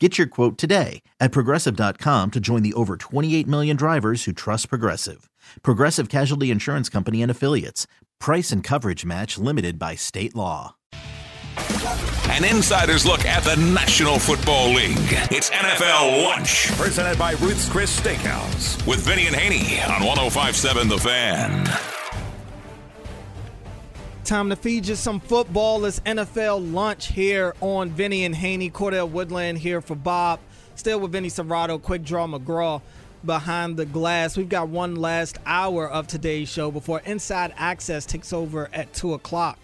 Get your quote today at progressive.com to join the over 28 million drivers who trust Progressive. Progressive Casualty Insurance Company and Affiliates. Price and coverage match limited by state law. An insider's look at the National Football League. It's NFL Lunch. Presented by Ruth's Chris Steakhouse. With Vinny and Haney on 1057 The Fan. Time to feed you some football. It's NFL lunch here on Vinny and Haney. Cordell Woodland here for Bob. Still with Vinny Cerrato, Quick Draw McGraw behind the glass. We've got one last hour of today's show before Inside Access takes over at 2 o'clock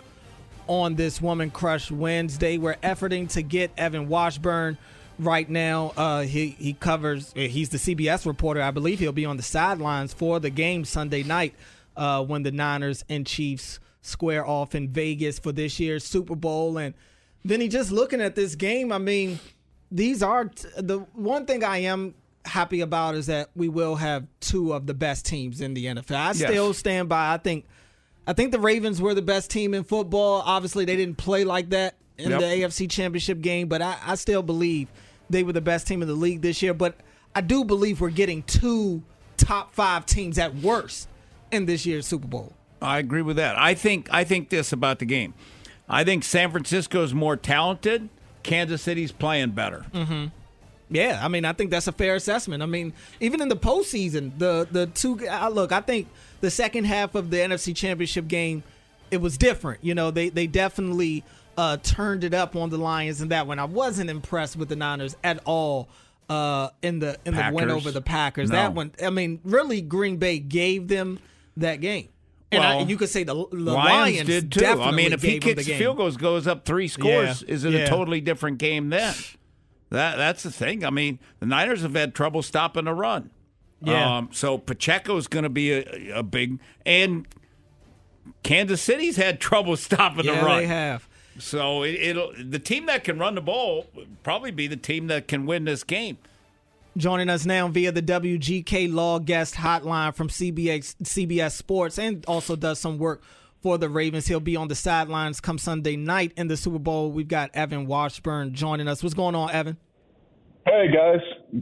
on this Woman Crush Wednesday. We're efforting to get Evan Washburn right now. Uh, he, he covers, he's the CBS reporter. I believe he'll be on the sidelines for the game Sunday night uh, when the Niners and Chiefs – square off in Vegas for this year's Super Bowl. And then he just looking at this game, I mean, these are t- the one thing I am happy about is that we will have two of the best teams in the NFL. I yes. still stand by. I think I think the Ravens were the best team in football. Obviously, they didn't play like that in yep. the AFC Championship game, but I, I still believe they were the best team in the league this year. But I do believe we're getting two top five teams at worst in this year's Super Bowl. I agree with that. I think I think this about the game. I think San Francisco's more talented. Kansas City's playing better. Mm-hmm. Yeah, I mean, I think that's a fair assessment. I mean, even in the postseason, the the two uh, look, I think the second half of the NFC Championship game, it was different. You know, they they definitely uh, turned it up on the Lions in that one. I wasn't impressed with the Niners at all uh, in the in Packers. the win over the Packers. No. That one, I mean, really, Green Bay gave them that game. And, well, I, you could say the, the Lions, Lions, did too. I mean, if he kicks field goals, goes up three scores, yeah. is it yeah. a totally different game then? That that's the thing. I mean, the Niners have had trouble stopping a run. Yeah. Um, so Pacheco's going to be a, a, big and Kansas City's had trouble stopping yeah, the run. They have. So it, will the team that can run the ball probably be the team that can win this game. Joining us now via the WGK Law Guest Hotline from CBS, CBS Sports and also does some work for the Ravens. He'll be on the sidelines come Sunday night in the Super Bowl. We've got Evan Washburn joining us. What's going on, Evan? Hey guys,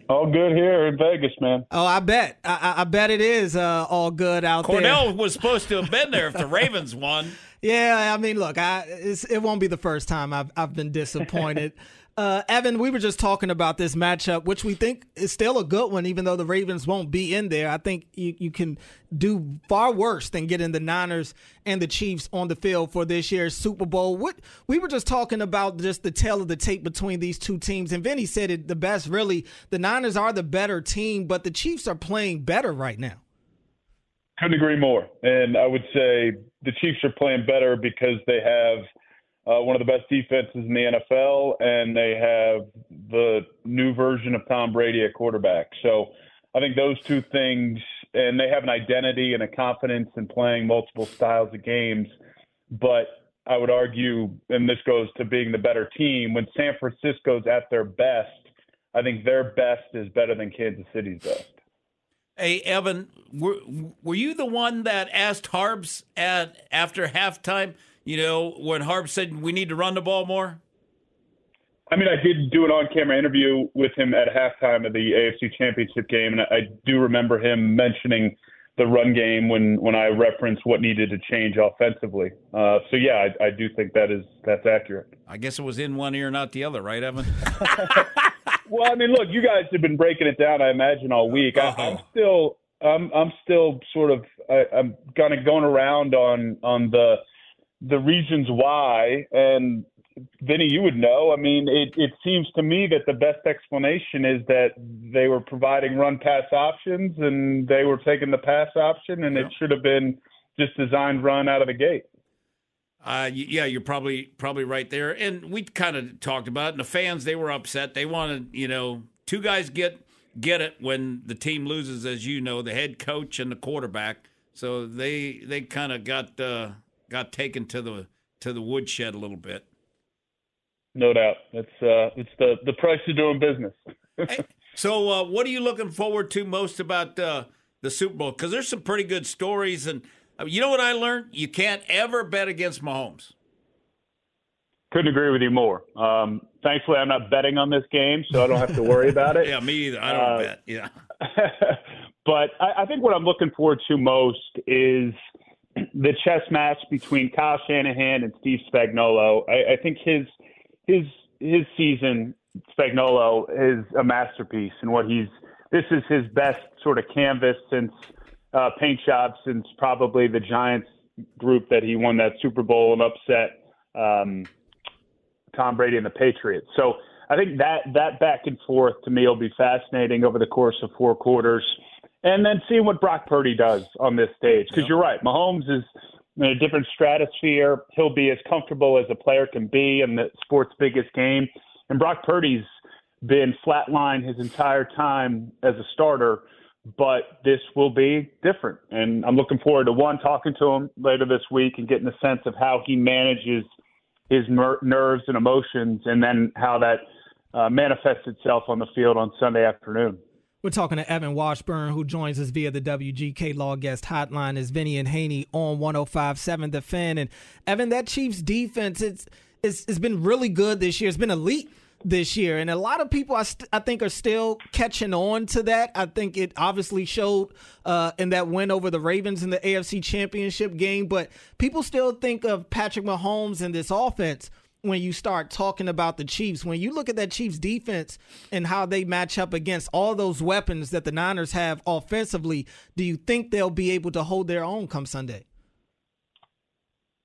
all good here in Vegas, man. Oh, I bet, I, I bet it is uh, all good out Cordell there. Cordell was supposed to have been there if the Ravens won. Yeah, I mean, look, I, it won't be the first time I've I've been disappointed. Uh, Evan, we were just talking about this matchup, which we think is still a good one, even though the Ravens won't be in there. I think you, you can do far worse than getting the Niners and the Chiefs on the field for this year's Super Bowl. What we were just talking about just the tail of the tape between these two teams, and Vinny said it the best. Really, the Niners are the better team, but the Chiefs are playing better right now. Couldn't agree more. And I would say the Chiefs are playing better because they have – uh, one of the best defenses in the NFL, and they have the new version of Tom Brady at quarterback. So I think those two things, and they have an identity and a confidence in playing multiple styles of games. But I would argue, and this goes to being the better team, when San Francisco's at their best, I think their best is better than Kansas City's best. Hey Evan, were were you the one that asked Harbs at after halftime? You know, when Harb said we need to run the ball more? I mean, I did do an on-camera interview with him at halftime of the AFC Championship game, and I do remember him mentioning the run game when when I referenced what needed to change offensively. Uh, so yeah, I, I, do think that is that's accurate. I guess it was in one ear, not the other, right, Evan? well, I mean, look, you guys have been breaking it down. I imagine all week. I, am still, I'm, I'm still sort of, I, I'm kind of going around on on the the reasons why. And Vinny, you would know. I mean, it, it seems to me that the best explanation is that they were providing run pass options and they were taking the pass option, and yeah. it should have been just designed run out of the gate. Uh, yeah, you're probably probably right there. And we kind of talked about it. And the fans, they were upset. They wanted, you know, two guys get get it when the team loses, as you know, the head coach and the quarterback. So they they kind of got uh, got taken to the to the woodshed a little bit. No doubt, it's uh, it's the the price of doing business. hey, so, uh, what are you looking forward to most about uh, the Super Bowl? Because there's some pretty good stories and you know what I learned? You can't ever bet against Mahomes. Couldn't agree with you more. Um, thankfully, I'm not betting on this game, so I don't have to worry about it. yeah, me either. I don't uh, bet. Yeah. but I, I think what I'm looking forward to most is the chess match between Kyle Shanahan and Steve Spagnuolo. I, I think his his his season, Spagnuolo, is a masterpiece, and what he's this is his best sort of canvas since uh, paint job since probably the Giants group that he won that Super Bowl and upset um, Tom Brady and the Patriots. So I think that that back and forth to me will be fascinating over the course of four quarters, and then seeing what Brock Purdy does on this stage. Because you're right, Mahomes is in a different stratosphere. He'll be as comfortable as a player can be in the sport's biggest game, and Brock Purdy's been flatlined his entire time as a starter but this will be different. And I'm looking forward to one talking to him later this week and getting a sense of how he manages his ner- nerves and emotions, and then how that uh, manifests itself on the field on Sunday afternoon. We're talking to Evan Washburn, who joins us via the WGK Law Guest Hotline. Is Vinny and Haney on 105.7 The Fan. And Evan, that Chiefs defense, it's, it's, it's been really good this year. It's been elite this year. And a lot of people, I, st- I think, are still catching on to that. I think it obviously showed uh, in that win over the Ravens in the AFC Championship game. But people still think of Patrick Mahomes and this offense when you start talking about the Chiefs. When you look at that Chiefs defense and how they match up against all those weapons that the Niners have offensively, do you think they'll be able to hold their own come Sunday?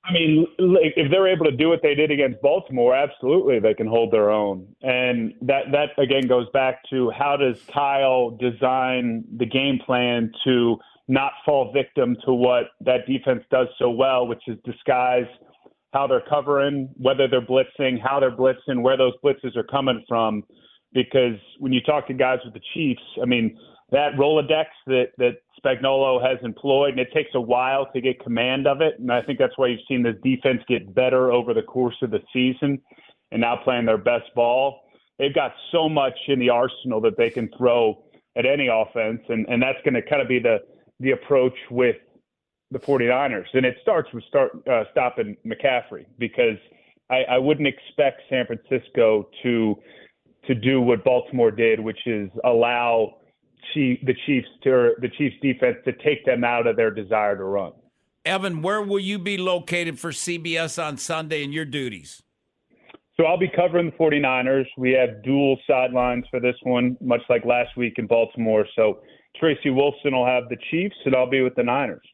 I mean, if they're able to do what they did against Baltimore, absolutely they can hold their own. And that that again goes back to how does Kyle design the game plan to not fall victim to what that defense does so well, which is disguise how they're covering, whether they're blitzing, how they're blitzing, where those blitzes are coming from. Because when you talk to guys with the Chiefs, I mean, that Rolodex that that Spagnuolo has employed, and it takes a while to get command of it. And I think that's why you've seen this defense get better over the course of the season, and now playing their best ball. They've got so much in the arsenal that they can throw at any offense, and and that's going to kind of be the the approach with the 49ers. And it starts with start uh, stopping McCaffrey because I, I wouldn't expect San Francisco to to do what Baltimore did, which is allow Chief, the Chiefs to the Chiefs defense to take them out of their desire to run. Evan, where will you be located for CBS on Sunday and your duties? So I'll be covering the 49ers. We have dual sidelines for this one, much like last week in Baltimore. So Tracy Wilson will have the Chiefs, and I'll be with the Niners.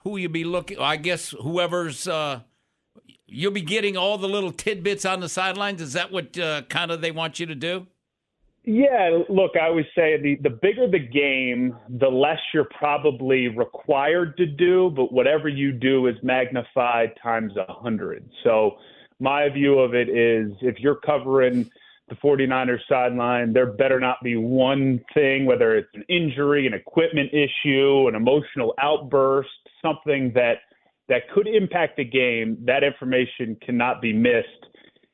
Who will you be looking? I guess whoever's uh, you'll be getting all the little tidbits on the sidelines. Is that what uh, kind of they want you to do? Yeah, look, I always say the, the bigger the game, the less you're probably required to do, but whatever you do is magnified times a hundred. So my view of it is if you're covering the 49ers sideline, there better not be one thing, whether it's an injury, an equipment issue, an emotional outburst, something that that could impact the game. That information cannot be missed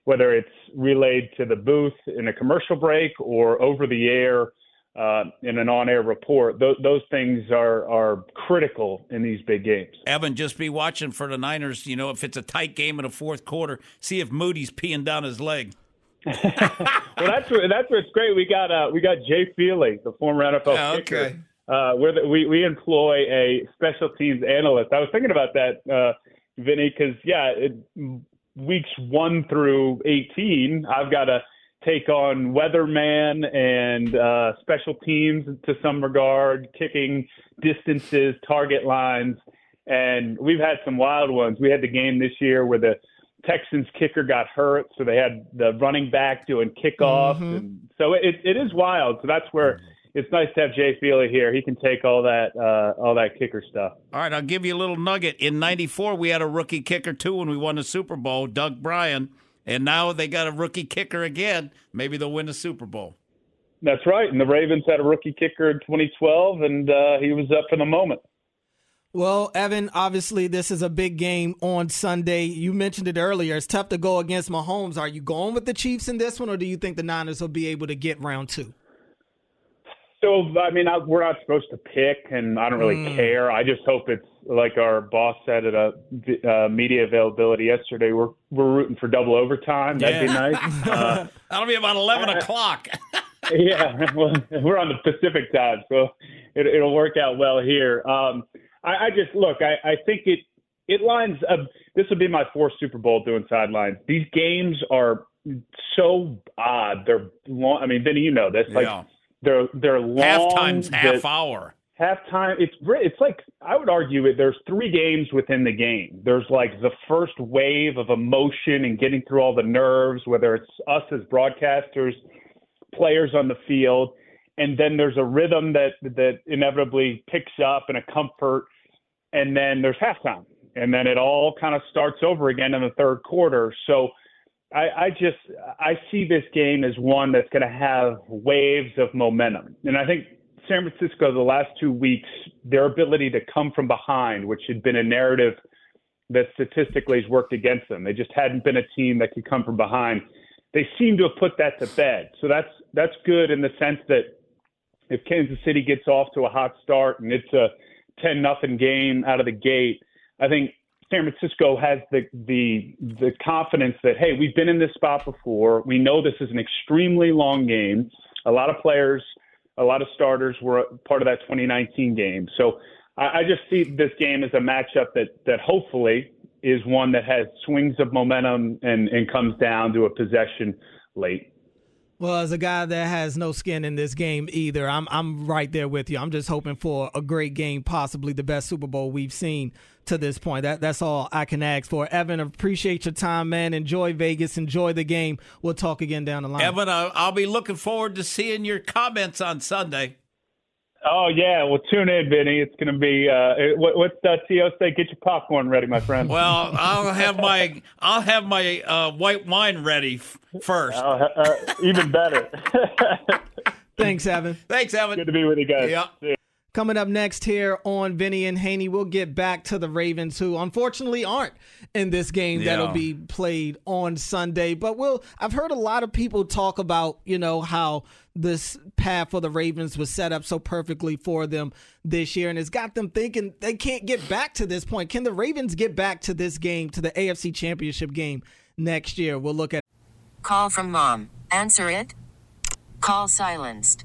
whether it's relayed to the booth in a commercial break or over the air uh, in an on-air report. Th- those things are are critical in these big games. Evan, just be watching for the Niners. You know, if it's a tight game in the fourth quarter, see if Moody's peeing down his leg. well, that's that's where it's great. We got uh, we got Jay Feely, the former NFL oh, kicker. Uh, where we we employ a special teams analyst. I was thinking about that, uh, Vinny, because yeah, it, weeks one through 18, I've got to take on weatherman and uh, special teams to some regard, kicking distances, target lines, and we've had some wild ones. We had the game this year where the Texans kicker got hurt, so they had the running back doing kickoffs, mm-hmm. and so it it is wild. So that's where it's nice to have Jay Feely here. He can take all that uh, all that kicker stuff. All right, I'll give you a little nugget. In '94, we had a rookie kicker too when we won the Super Bowl, Doug Brien, and now they got a rookie kicker again. Maybe they'll win the Super Bowl. That's right, and the Ravens had a rookie kicker in 2012, and uh, he was up in the moment. Well, Evan, obviously this is a big game on Sunday. You mentioned it earlier. It's tough to go against Mahomes. Are you going with the Chiefs in this one, or do you think the Niners will be able to get round two? So, I mean, I, we're not supposed to pick, and I don't really mm. care. I just hope it's like our boss said at a uh, media availability yesterday. We're we're rooting for double overtime. That'd be nice. Uh, That'll be about eleven o'clock. yeah, well, we're on the Pacific time, so it, will work out well here. Um, I, I just look. I, I think it it lines up. This would be my fourth Super Bowl doing sidelines. These games are so odd. They're long. I mean, Vinny, you know this. Like yeah. They're they're long. Half times half hour. Halftime. It's it's like I would argue it. There's three games within the game. There's like the first wave of emotion and getting through all the nerves, whether it's us as broadcasters, players on the field, and then there's a rhythm that that inevitably picks up and a comfort and then there's halftime, and then it all kind of starts over again in the third quarter. So I, I just I see this game as one that's going to have waves of momentum, and I think San Francisco the last two weeks their ability to come from behind, which had been a narrative that statistically has worked against them. They just hadn't been a team that could come from behind. They seem to have put that to bed. So that's that's good in the sense that if Kansas City gets off to a hot start and it's a 10 nothing game out of the gate, I think San Francisco has the the the confidence that hey, we've been in this spot before. We know this is an extremely long game. A lot of players, a lot of starters were part of that 2019 game. So I, I just see this game as a matchup that that hopefully is one that has swings of momentum and and comes down to a possession late. Well, as a guy that has no skin in this game either, I'm I'm right there with you. I'm just hoping for a great game, possibly the best Super Bowl we've seen to this point. That that's all I can ask for. Evan, appreciate your time, man. Enjoy Vegas. Enjoy the game. We'll talk again down the line. Evan, I'll be looking forward to seeing your comments on Sunday. Oh yeah, well tune in, Vinny. It's going to be uh, what, what's uh, T.O. say? Get your popcorn ready, my friend. Well, I'll have my I'll have my uh, white wine ready f- first. Uh, uh, even better. Thanks, Evan. Thanks, Evan. Good to be with you guys. Yeah. Coming up next here on Vinny and Haney, we'll get back to the Ravens, who unfortunately aren't in this game yeah. that'll be played on Sunday. But we'll I've heard a lot of people talk about, you know, how this path for the Ravens was set up so perfectly for them this year, and it's got them thinking they can't get back to this point. Can the Ravens get back to this game, to the AFC Championship game next year? We'll look at Call from mom. Answer it. Call silenced.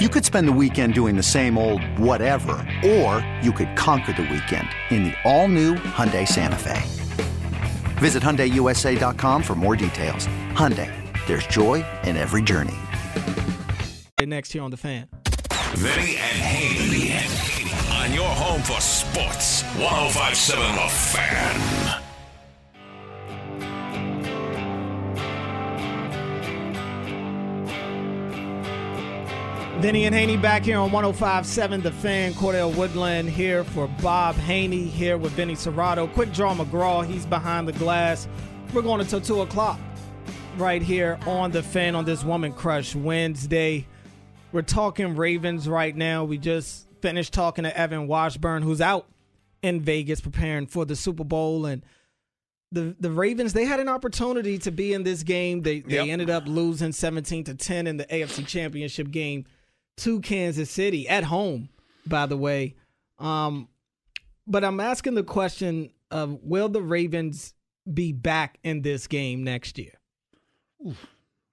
You could spend the weekend doing the same old whatever, or you could conquer the weekend in the all-new Hyundai Santa Fe. Visit HyundaiUSA.com for more details. Hyundai, there's joy in every journey. Next here on The Fan. Vinny and Haney on your home for sports. 1057 The Fan. Vinny and Haney back here on 105.7 The Fan. Cordell Woodland here for Bob Haney here with Vinny Cerrato. Quick draw McGraw. He's behind the glass. We're going until 2 o'clock right here on The Fan on this Woman Crush Wednesday. We're talking Ravens right now. We just finished talking to Evan Washburn, who's out in Vegas preparing for the Super Bowl. And the the Ravens, they had an opportunity to be in this game. They, they yep. ended up losing 17 to 10 in the AFC Championship game – to Kansas City at home, by the way. Um, but I'm asking the question of will the Ravens be back in this game next year?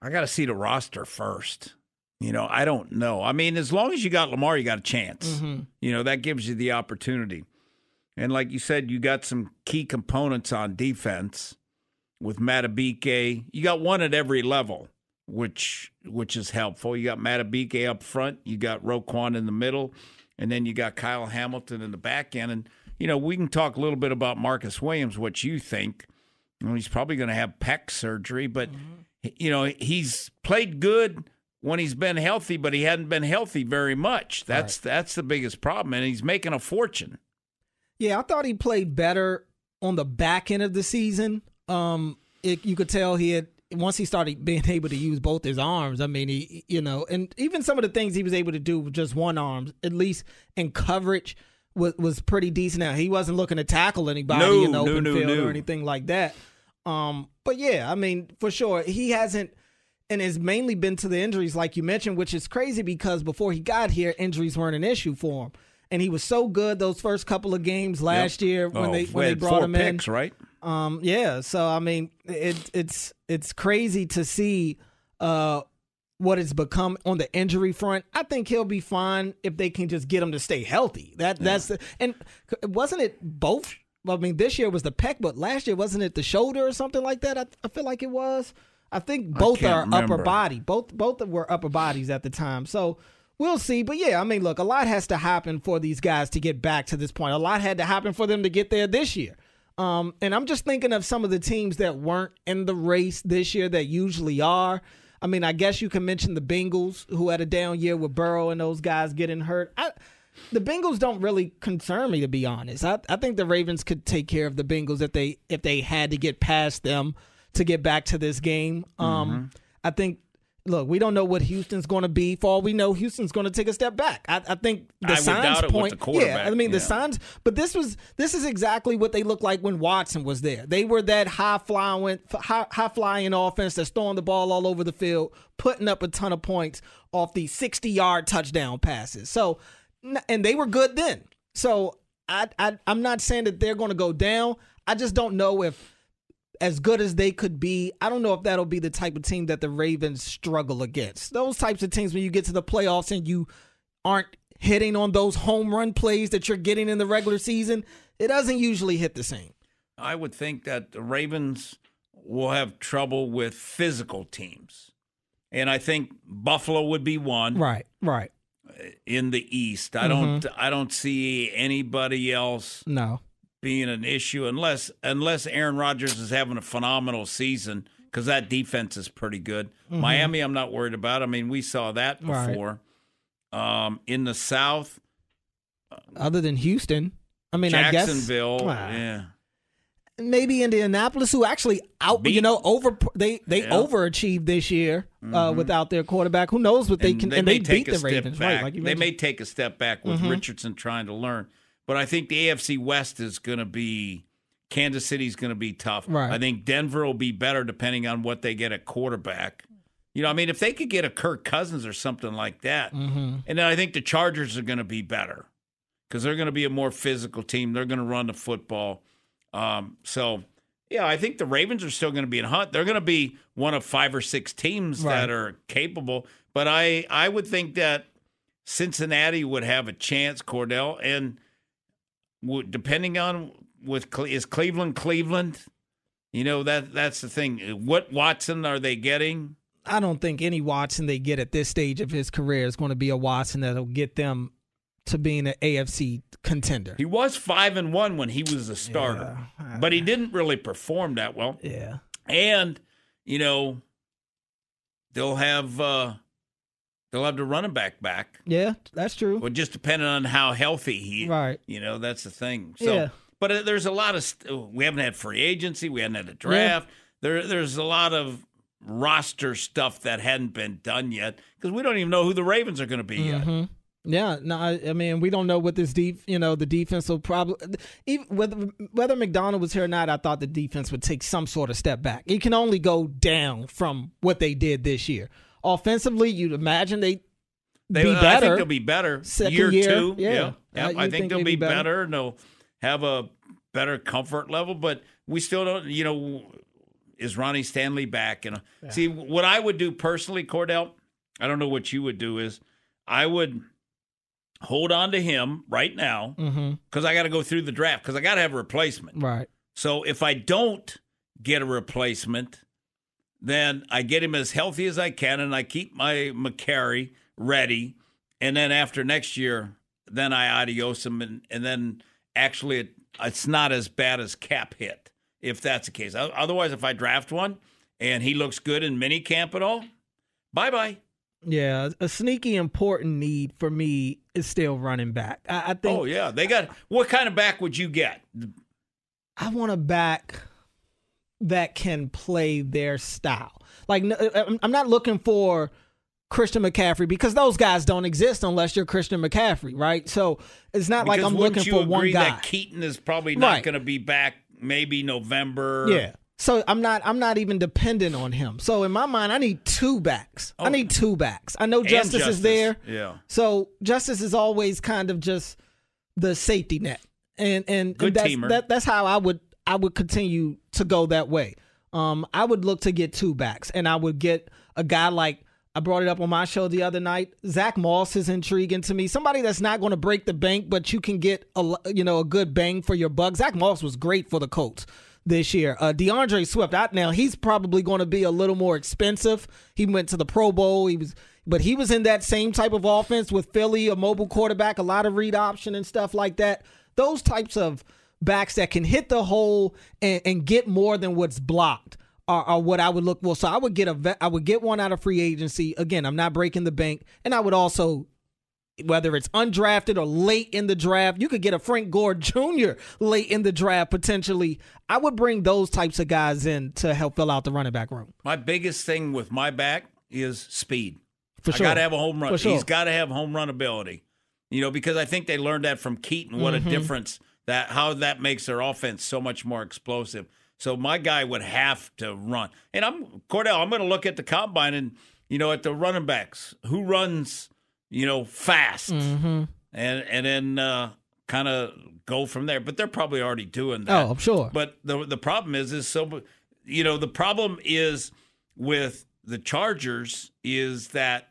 I got to see the roster first. You know, I don't know. I mean, as long as you got Lamar, you got a chance. Mm-hmm. You know, that gives you the opportunity. And like you said, you got some key components on defense with Madubuike. You got one at every level which which is helpful. You got Madubuike up front, you got Roquan in the middle, and then you got Kyle Hamilton in the back end. And you know, we can talk a little bit about Marcus Williams, what you think. He's probably going to have pec surgery, but mm-hmm. you know, he's played good when he's been healthy, but he hadn't been healthy very much. That's right. that's the biggest problem, and he's making a fortune. Yeah, I thought he played better on the back end of the season. Um, it, you could tell he had once he started being able to use both his arms, I mean, he, you know, and even some of the things he was able to do with just one arm, at least in coverage, was was pretty decent. Now he wasn't looking to tackle anybody no, in the open no, no, field or anything like that. Um, but yeah, I mean, for sure, he hasn't, and has mainly been to the injuries, like you mentioned, which is crazy because before he got here, injuries weren't an issue for him and he was so good those first couple of games last yep. year when oh, they when they brought him picks, in. Right? Um, yeah. So I mean, it, it's it's crazy to see uh, what it's become on the injury front. I think he'll be fine if they can just get him to stay healthy. That that's the, and wasn't it both? I mean, this year was the pec, but last year wasn't it the shoulder or something like that? I, I feel like it was. I think both I are remember. upper body. Both both were upper bodies at the time. So we'll see. But yeah, I mean, look, a lot has to happen for these guys to get back to this point. A lot had to happen for them to get there this year. Um, and I'm just thinking of some of the teams that weren't in the race this year that usually are. I mean, I guess you can mention the Bengals, who had a down year with Burrow and those guys getting hurt. I, the Bengals don't really concern me, to be honest. I, I think the Ravens could take care of the Bengals if they if they had to get past them to get back to this game. Um, mm-hmm. I think look, we don't know what Houston's going to be. For all we know, Houston's going to take a step back. I, I think the I signs point. yeah, I mean yeah. the signs. But this was this is exactly what they looked like when Watson was there. They were that high flying high, high flying offense that's throwing the ball all over the field, putting up a ton of points off these sixty yard touchdown passes. So, and they were good then. So I, I I'm not saying that they're going to go down. I just don't know if as good as they could be, I don't know if that'll be the type of team that the Ravens struggle against. Those types of teams when you get to the playoffs and you aren't hitting on those home run plays that you're getting in the regular season, it doesn't usually hit the same. I would think that the Ravens will have trouble with physical teams. And I think Buffalo would be one. Right, right. In the East. I mm-hmm. don't I don't see anybody else no being an issue unless unless Aaron Rodgers is having a phenomenal season because that defense is pretty good. Mm-hmm. Miami, I'm not worried about. I mean, we saw that before. Right. Um, in the South, other than Houston, I mean, Jacksonville, I guess, yeah. Maybe Indianapolis, who actually out, beat, you know, over they they yeah. overachieved this year uh, mm-hmm. uh, without their quarterback. Who knows what they and can? They and they beat the Ravens, back. right? Like they may take a step back with mm-hmm. Richardson trying to learn. But I think the AFC West is going to be Kansas City's going to be tough. Right. I think Denver will be better depending on what they get at quarterback. You know, I mean, if they could get a Kirk Cousins or something like that, mm-hmm. and then I think the Chargers are going to be better because they're going to be a more physical team. They're going to run the football. Um, so, yeah, I think the Ravens are still going to be in hunt. They're going to be one of five or six teams right. that are capable. But I, I would think that Cincinnati would have a chance, Cordell, and depending on with is Cleveland Cleveland. You know that that's the thing. What Watson are they getting? I don't think any Watson they get at this stage of his career is going to be a Watson that'll get them to being an AFC contender. He was five and one when he was a starter, yeah, but he didn't really perform that well. Yeah, and you know they'll have uh, They'll have the running back back. Yeah, that's true. Well, just depending on how healthy he, right? You know, that's the thing. So, yeah. but uh, there's a lot of st- we haven't had free agency, we haven't had a draft. Yeah. There, there's a lot of roster stuff that hadn't been done yet because we don't even know who the Ravens are going to be mm-hmm. yet. Yeah, no, I, I, mean we don't know what this deep, you know, the defense will probably even whether whether Macdonald was here or not. I thought the defense would take some sort of step back. It can only go down from what they did this year. Offensively, you'd imagine they they be better. I think they'll be better. Second year, year two, yeah, yeah. yeah. Uh, I think they'll be, be better. better and they'll have a better comfort level. But we still don't, you know, is Ronnie Stanley back? And yeah. see what I would do personally, Cordell. I don't know what you would do. Is I would hold on to him right now because mm-hmm. I got to go through the draft because I got to have a replacement. Right. So if I don't get a replacement, then I get him as healthy as I can and I keep my Mekari ready. And then after next year, then I adios him. And, and then actually, it, it's not as bad as cap hit if that's the case. Otherwise, if I draft one and he looks good in mini camp at all, bye bye. Yeah, a sneaky important need for me is still running back. I, I think. Oh yeah, they got. What kind of back would you get? I want a back that can play their style. Like uh, I'm not looking for Christian McCaffrey because those guys don't exist unless you're Christian McCaffrey, right? So it's not because like I'm looking for one guy. That Keaton is probably not right. going to be back. Maybe November. Yeah. So I'm not I'm not even dependent on him. So in my mind, I need two backs. Oh. I need two backs. I know Justice, Justice, is there. Yeah. So Justice is always kind of just the safety net. And and, Good and that's, teamer. That, that's how I would I would continue to go that way. Um, I would look to get two backs, and I would get a guy like I brought it up on my show the other night. Zach Moss is intriguing to me. Somebody that's not going to break the bank, but you can get a you know a good bang for your buck. Zach Moss was great for the Colts this year. Uh, D'Andre Swift out now. He's probably going to be a little more expensive. He went to the Pro Bowl. He was, but he was in that same type of offense with Philly, a mobile quarterback, a lot of read option and stuff like that. Those types of backs that can hit the hole and, and get more than what's blocked. Are, are, what I would look for. So I would get a vet, I would get one out of free agency. Again, I'm not breaking the bank, and I would also whether it's undrafted or late in the draft, you could get a Frank Gore Jr. late in the draft potentially. I would bring those types of guys in to help fill out the running back room. My biggest thing with my back is speed. For sure. I got to have a home run. Sure. He's got to have home run ability. You know, because I think they learned that from Keaton. What mm-hmm. a difference that how that makes their offense so much more explosive. So my guy would have to run. And I'm Cordell. I'm going to look at the combine and you know at the running backs who runs you know, fast, mm-hmm. and and then uh, kind of go from there. But they're probably already doing that. Oh, I'm sure. But the the problem is, is so, you know, the problem is with the Chargers is that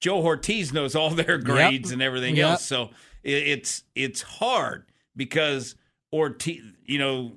Joe Hortiz knows all their grades yep. and everything yep. else. So it's it's hard because Hortiz, you know,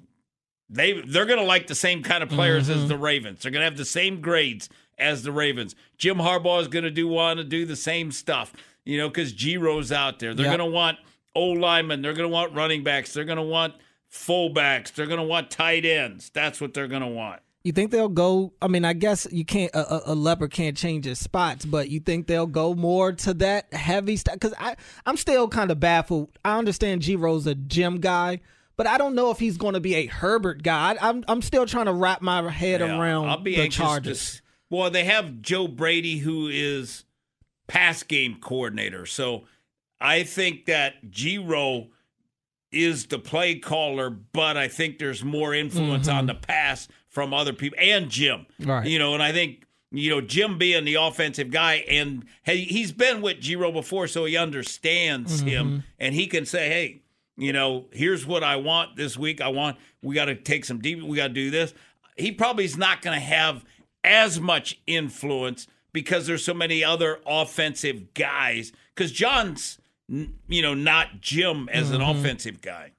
they they're going to like the same kind of players mm-hmm. as the Ravens. They're going to have the same grades as the Ravens. Jim Harbaugh is going to do want to do the same stuff, you know, because G-Ro's out there. They're yep. going to want old linemen. They're going to want running backs. They're going to want fullbacks. They're going to want tight ends. That's what they're going to want. You think they'll go? I mean, I guess you can't. A, a, leopard can't change his spots, but you think they'll go more to that heavy stuff? Because I, I'm still kind of baffled. I understand G. G-Ro's a Jim guy, but I don't know if he's going to be a Herbert guy. I'm, I'm still trying to wrap my head yeah, around I'll be the Chargers. To, well, they have Joe Brady, who is pass game coordinator. So I think that G. G-Ro is the play caller, but I think there's more influence mm-hmm. on the pass from other people and Jim. Right. You know, and I think you know Jim being the offensive guy, and hey, he's been with G-Ro before, so he understands mm-hmm. him, and he can say, hey. You know, here's what I want this week. I want we got to take some deep. We got to do this. He probably is not going to have as much influence because there's so many other offensive guys. Because John's, you know, not Jim as an mm-hmm. offensive guy.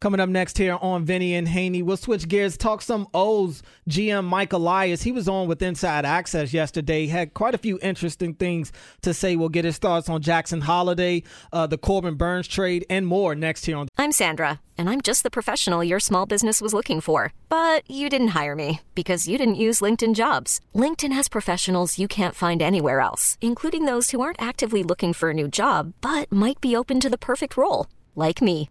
Coming up next here on Vinny and Haney, we'll switch gears, talk some O's. GM Mike Elias, he was on with Inside Access yesterday, had quite a few interesting things to say. We'll get his thoughts on Jackson Holliday, uh, the Corbin Burnes trade, and more next here on. I'm Sandra, and I'm just the professional your small business was looking for. But you didn't hire me because you didn't use LinkedIn jobs. LinkedIn has professionals you can't find anywhere else, including those who aren't actively looking for a new job, but might be open to the perfect role, like me.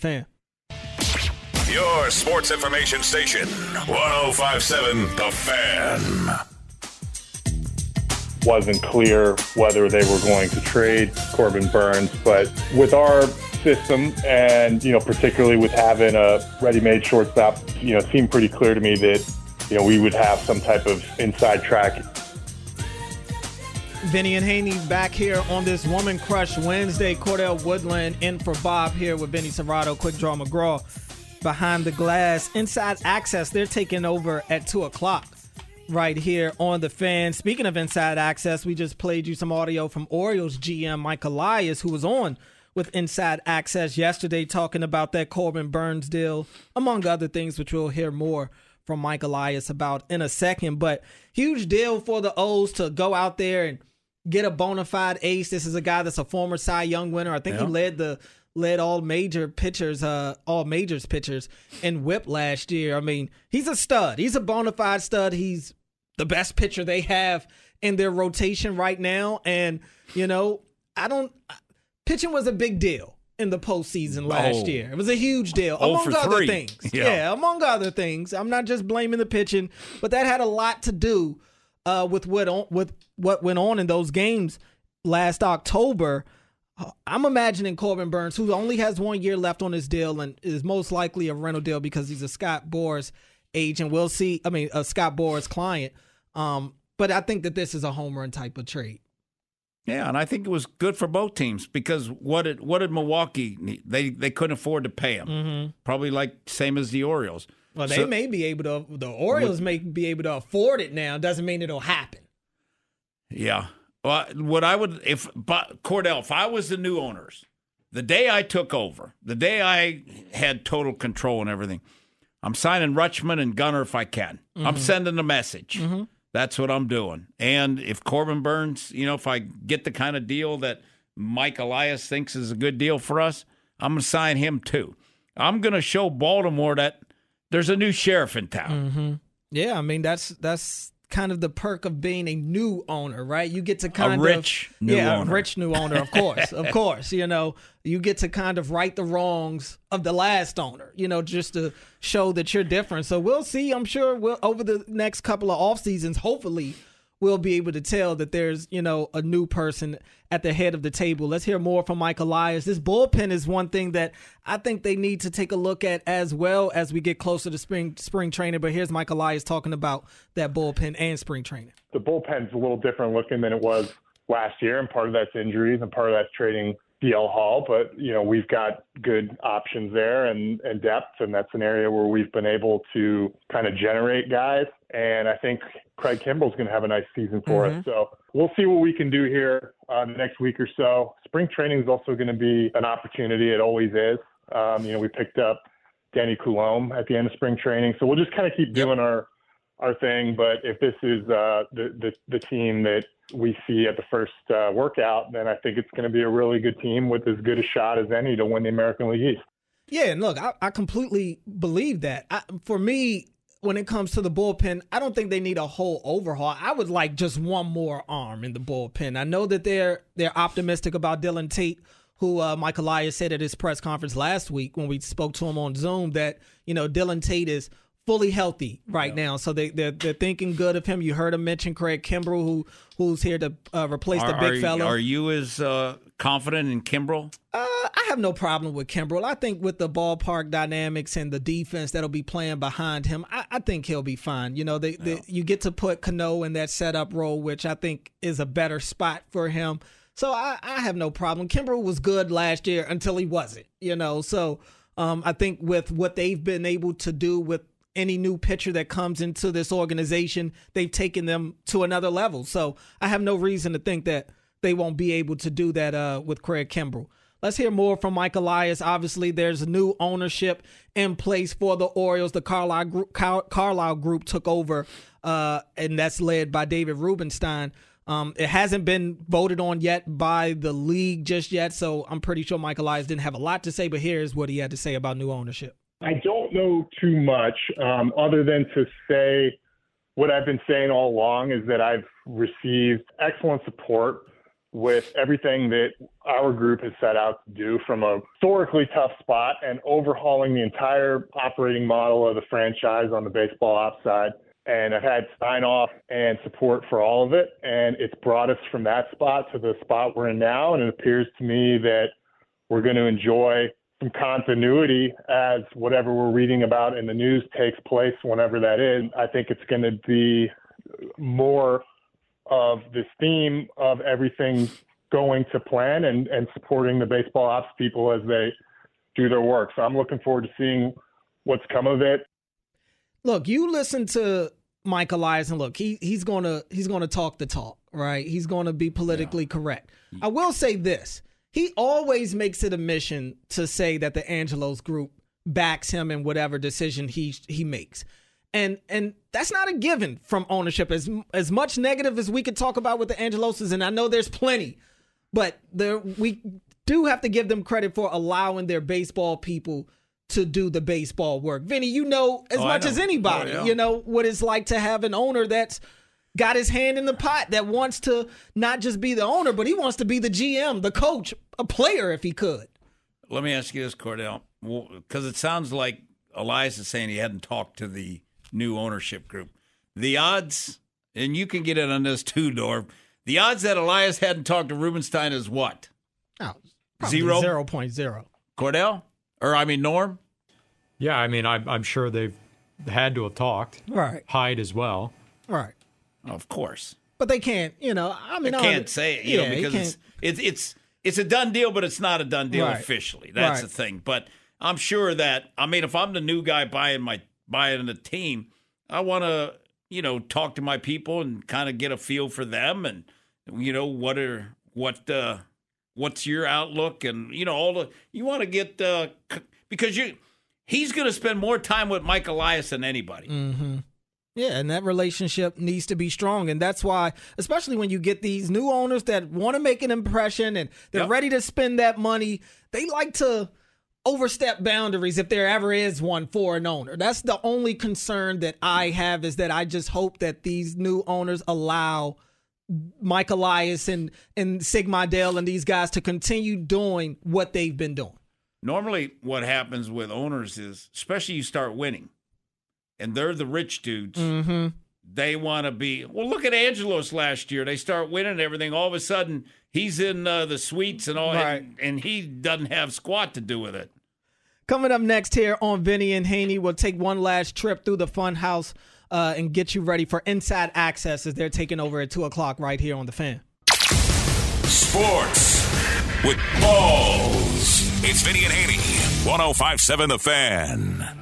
Fan. Your sports information station, 1057 The Fan. Wasn't clear whether they were going to trade Corbin Burnes, but with our system and, you know, particularly with having a ready made shortstop, you know, it seemed pretty clear to me that, you know, we would have some type of inside track Vinny and Haney back here on this Woman Crush Wednesday. Cordell Woodland in for Bob here with Vinny Cerrato, Quick Draw McGraw behind the glass. Inside Access, they're taking over at 2 o'clock right here on the fan. Speaking of Inside Access, we just played you some audio from Orioles GM Mike Elias, who was on with Inside Access yesterday talking about that Corbin Burnes deal, among other things, which we'll hear more from Mike Elias about in a second. But huge deal for the O's to go out there and – get a bona fide ace. This is a guy that's a former Cy Young winner. I think yeah. he led the led all major pitchers, uh, all majors pitchers in WHIP last year. I mean, he's a stud. He's a bona fide stud. He's the best pitcher they have in their rotation right now. And you know, I don't. Pitching was a big deal in the postseason last oh. year. It was a huge deal, oh among other things. Yeah. yeah, among other things. I'm not just blaming the pitching, but that had a lot to do uh, with what on, with what went on in those games last October. I'm imagining Corbin Burnes, who only has one year left on his deal and is most likely a rental deal because he's a Scott Boras agent. We'll see. I mean, a Scott Boras client. Um, but I think that this is a home run type of trade. Yeah, and I think it was good for both teams because what did what did Milwaukee need? They they couldn't afford to pay him. Mm-hmm. Probably like same as the Orioles. Well, they so, may be able to. The Orioles with, may be able to afford it now. Doesn't mean it'll happen. Yeah. Well, what I would if but Cordell, if I was the new owners, the day I took over, the day I had total control and everything, I'm signing Rutschman and Gunnar if I can. Mm-hmm. I'm sending a message. Mm-hmm. That's what I'm doing. And if Corbin Burnes, you know, if I get the kind of deal that Mike Elias thinks is a good deal for us, I'm going to sign him too. I'm going to show Baltimore that there's a new sheriff in town. Mm-hmm. Yeah, I mean that's that's kind of the perk of being a new owner, right? You get to kind of. a rich of new yeah, owner. a rich new owner, of course, of course. You know, you get to kind of right the wrongs of the last owner. You know, just to show that you're different. So we'll see. I'm sure we'll over the next couple of off seasons, hopefully we'll be able to tell that there's, you know, a new person at the head of the table. Let's hear more from Mike Elias. This bullpen is one thing that I think they need to take a look at as well as we get closer to spring spring training. But here's Mike Elias talking about that bullpen and spring training. The bullpen's a little different looking than it was last year, and part of that's injuries and part of that's trading DL Hall, but you know we've got good options there and, and depth, and that's an area where we've been able to kind of generate guys. And I think Craig Kimbrel's going to have a nice season for mm-hmm. us. So we'll see what we can do here uh, the next week or so. Spring training is also going to be an opportunity. It always is. Um, you know, we picked up Danny Coulombe at the end of spring training, so we'll just kind of keep doing our our thing. But if this is uh, the, the the team that we see at the first uh, workout, then I think it's going to be a really good team with as good a shot as any to win the American League East. Yeah, and look, I, I completely believe that. I, for me, when it comes to the bullpen, I don't think they need a whole overhaul. I would like just one more arm in the bullpen. I know that they're they're optimistic about Dylan Tate, who uh, Mike Elias said at his press conference last week when we spoke to him on Zoom that you know Dylan Tate is fully healthy right yeah. now. So they they're, they're thinking good of him. You heard him mention Craig Kimbrel, who who's here to uh, replace are, the big are, fellow. Are you as uh, confident in Kimbrel? Uh, I have no problem with Kimbrel. I think with the ballpark dynamics and the defense that'll be playing behind him, I, I think he'll be fine. You know, they, yeah. they, you get to put Cano in that setup role, which I think is a better spot for him. So I, I have no problem. Kimbrel was good last year until he wasn't. You know, so. Um, I think with what they've been able to do with any new pitcher that comes into this organization, they've taken them to another level. So I have no reason to think that they won't be able to do that uh, with Craig Kimbrel. Let's hear more from Mike Elias. Obviously, there's new ownership in place for the Orioles. The Carlyle Group, Carlyle Group took over, uh, and that's led by David Rubenstein. Um, it hasn't been voted on yet by the league just yet, so I'm pretty sure Mike Elias didn't have a lot to say, but here's what he had to say about new ownership. I don't know too much um, other than to say what I've been saying all along is that I've received excellent support with everything that our group has set out to do from a historically tough spot and overhauling the entire operating model of the franchise on the baseball ops side. And I've had sign off and support for all of it. And it's brought us from that spot to the spot we're in now. And it appears to me that we're going to enjoy some continuity as whatever we're reading about in the news takes place, whenever that is. I think it's going to be more of this theme of everything going to plan and, and supporting the baseball ops people as they do their work. So I'm looking forward to seeing what's come of it. Look, you listen to Mike Elias and look, he he's gonna he's gonna talk the talk, right? He's gonna be politically yeah. correct. I will say this he always makes it a mission to say that the Angelos group backs him in whatever decision he he makes. And and that's not a given from ownership. As as much negative as we could talk about with the Angeloses, and I know there's plenty, but there we do have to give them credit for allowing their baseball people to do the baseball work. Vinny, you know as oh, much know. as anybody, oh, yeah. you know what it's like to have an owner that's got his hand in the pot that wants to not just be the owner, but he wants to be the GM, the coach, a player if he could. Let me ask you this, Cordell, because it sounds like Elias is saying he hadn't talked to the new ownership group. The odds, and you can get it on this too, Norm. The odds that Elias hadn't talked to Rubenstein is what? Oh, zero. Zero point zero. Cordell, or I mean Norm. Yeah, I mean I'm, I'm sure they've had to have talked. Right. Hyde as well. Right. Of course. But they can't, you know. I mean, I can't say it, you yeah, know, because it's, it's it's it's a done deal, but it's not a done deal right. officially. That's right. the thing. But I'm sure that I mean, if I'm the new guy buying my buying the team, I want to you know talk to my people and kind of get a feel for them and you know what are what uh what's your outlook and you know all the you want to get uh because you he's going to spend more time with Mike Elias than anybody. Mm-hmm. Yeah, and that relationship needs to be strong. And that's why, especially when you get these new owners that want to make an impression and they're yep. ready to spend that money, they like to overstep boundaries if there ever is one for an owner. That's the only concern that I have is that I just hope that these new owners allow Mike Elias and, and Sig Mejdal and these guys to continue doing what they've been doing. Normally, what happens with owners is, especially you start winning and they're the rich dudes. Mm-hmm. They want to be. Well, look at Angelos last year. They start winning everything. All of a sudden, he's in uh, the suites and all, right. and, and he doesn't have squat to do with it. Coming up next here on Vinny and Haney, we'll take one last trip through the fun house uh, and get you ready for inside access as they're taking over at 2 o'clock right here on The Fan. Sports with balls. It's Vinny and Haney, 1057 The Fan.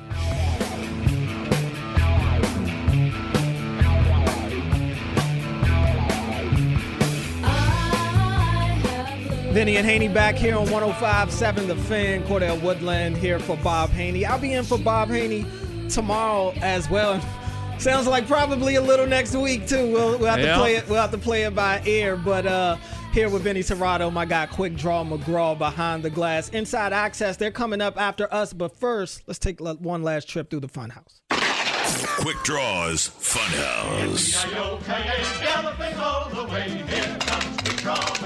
Vinny and Haney back here on 105.7 The Fan. Cordell Woodland here for Bob Haney. I'll be in for Bob Haney tomorrow as well. Sounds like probably a little next week too. We'll, we'll have yeah. to play it. We'll have to play it by ear. But uh, here with Vinny Cerrato, my guy, Quick Draw McGraw behind the glass. Inside Access, they're coming up after us. But first, let's take one last trip through the funhouse. Quick Draws Funhouse.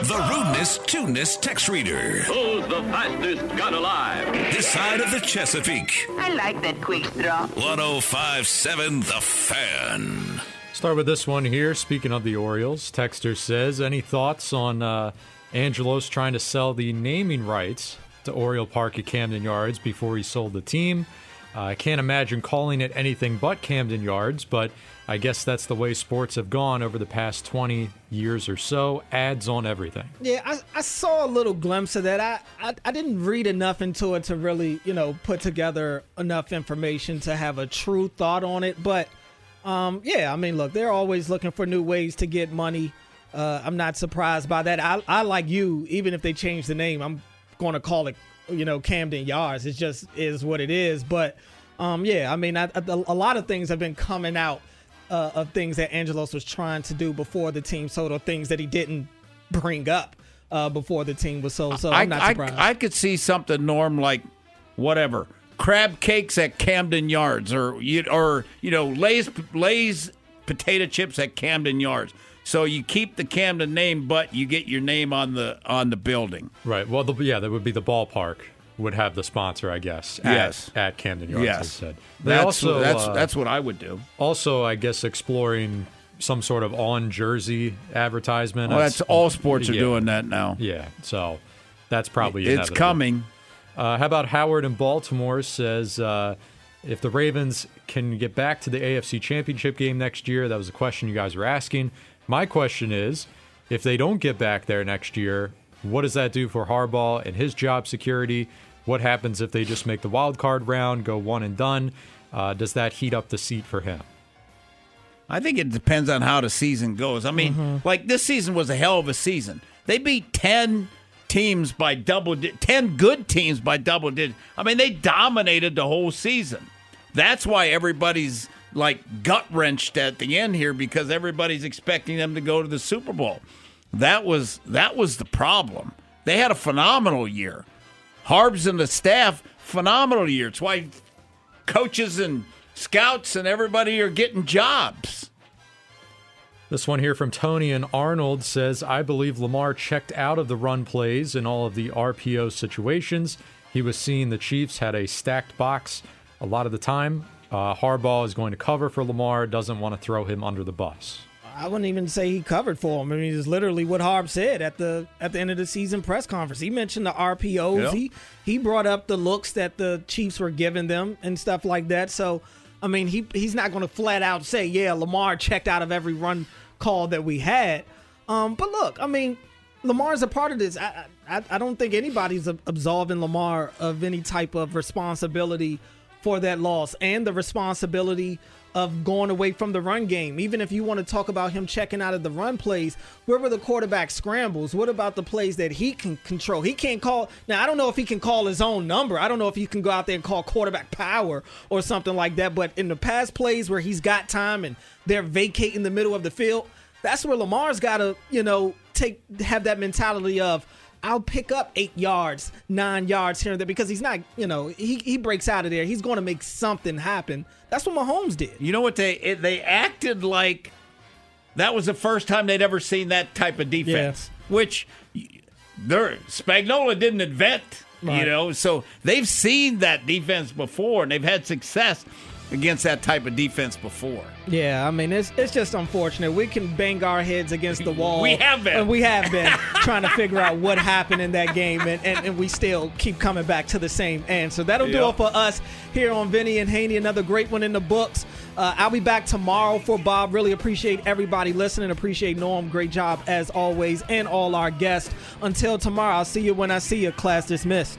The rudeness, tuneness text reader. Who's the fastest gun alive? This side of the Chesapeake. I like that quick draw. 1057 The Fan. Start with this one here. Speaking of the Orioles, Texter says, any thoughts on uh, Angelos trying to sell the naming rights to Oriole Park at Camden Yards before he sold the team? I can't imagine calling it anything but Camden Yards, but I guess that's the way sports have gone over the past 20 years or so. Ads on everything. Yeah, I, I saw a little glimpse of that. I, I, I didn't read enough into it to really, you know, put together enough information to have a true thought on it. But um, yeah, I mean, look, they're always looking for new ways to get money. Uh, I'm not surprised by that. I, I like you, even if they change the name, I'm going to call it you know Camden Yards. It just is what it is. But um, yeah, I mean, I, I, a lot of things have been coming out uh, of things that Angelos was trying to do before the team sold, or things that he didn't bring up uh, before the team was sold. So I'm not surprised. I, I could see something, Norm, like whatever crab cakes at Camden Yards, or you or you know Lay's Lay's potato chips at Camden Yards. So you keep the Camden name, but you get your name on the on the building. Right. Well, the, yeah, that would be the ballpark would have the sponsor, I guess. At, yes. At Camden Yards. Yes. Said. They that's, also that's uh, that's what I would do. Also, I guess exploring some sort of on jersey advertisement. Well, that's, that's all sports are yeah, doing that now. Yeah. So that's probably it's coming. Uh, how about Howard in Baltimore says uh, if the Ravens can get back to the AFC Championship game next year? That was a question you guys were asking. My question is, if they don't get back there next year, what does that do for Harbaugh and his job security? What happens if they just make the wild card round, go one and done? Uh, does that heat up the seat for him? I think it depends on how the season goes. I mean, mm-hmm. like this season was a hell of a season. They beat 10 teams by double di- 10 good teams by double digits. I mean, they dominated the whole season. That's why everybody's like gut wrenched at the end here because everybody's expecting them to go to the Super Bowl. That was that was the problem. They had a phenomenal year. Harbs and the staff, phenomenal year. It's why coaches and scouts and everybody are getting jobs. This one here from Tony and Arnold says, I believe Lamar checked out of the run plays in all of the RPO situations. He was seeing the Chiefs had a stacked box a lot of the time. Uh, Harbaugh is going to cover for Lamar, doesn't want to throw him under the bus. I wouldn't even say he covered for him. I mean, it's literally what Harb said at the at the end of the season press conference. He mentioned the RPOs. Yep. He he brought up the looks that the Chiefs were giving them and stuff like that. So, I mean, he he's not going to flat out say, "Yeah, Lamar checked out of every run call that we had." Um, but look, I mean, Lamar's a part of this. I, I I don't think anybody's absolving Lamar of any type of responsibility for that loss and the responsibility of going away from the run game. Even if you want to talk about him checking out of the run plays, where were the quarterback scrambles? What about the plays that he can control? He can't call. Now, I don't know if he can call his own number. I don't know if he can go out there and call quarterback power or something like that. But in the past plays where he's got time and they're vacating the middle of the field, that's where Lamar's got to, you know, take have that mentality of I'll pick up eight yards, nine yards here and there because he's not, you know, he, he breaks out of there. He's going to make something happen. That's what Mahomes did. You know what they it, they acted like that was the first time they'd ever seen that type of defense, yeah. which there Spagnuolo didn't invent. Right. You know, so they've seen that defense before and they've had success against that type of defense before. Yeah, I mean it's it's just unfortunate. We can bang our heads against the wall. we have been. And we have been trying to figure out what happened in that game, and, and, and, we still keep coming back to the same answer. That'll yep. do it for us here on Vinny and Haney. Another great one in the books. Uh, I'll be back tomorrow for Bob. Really appreciate everybody listening. Appreciate Norm. Great job as always, and all our guests. Until tomorrow, I'll see you when I see you. Class dismissed.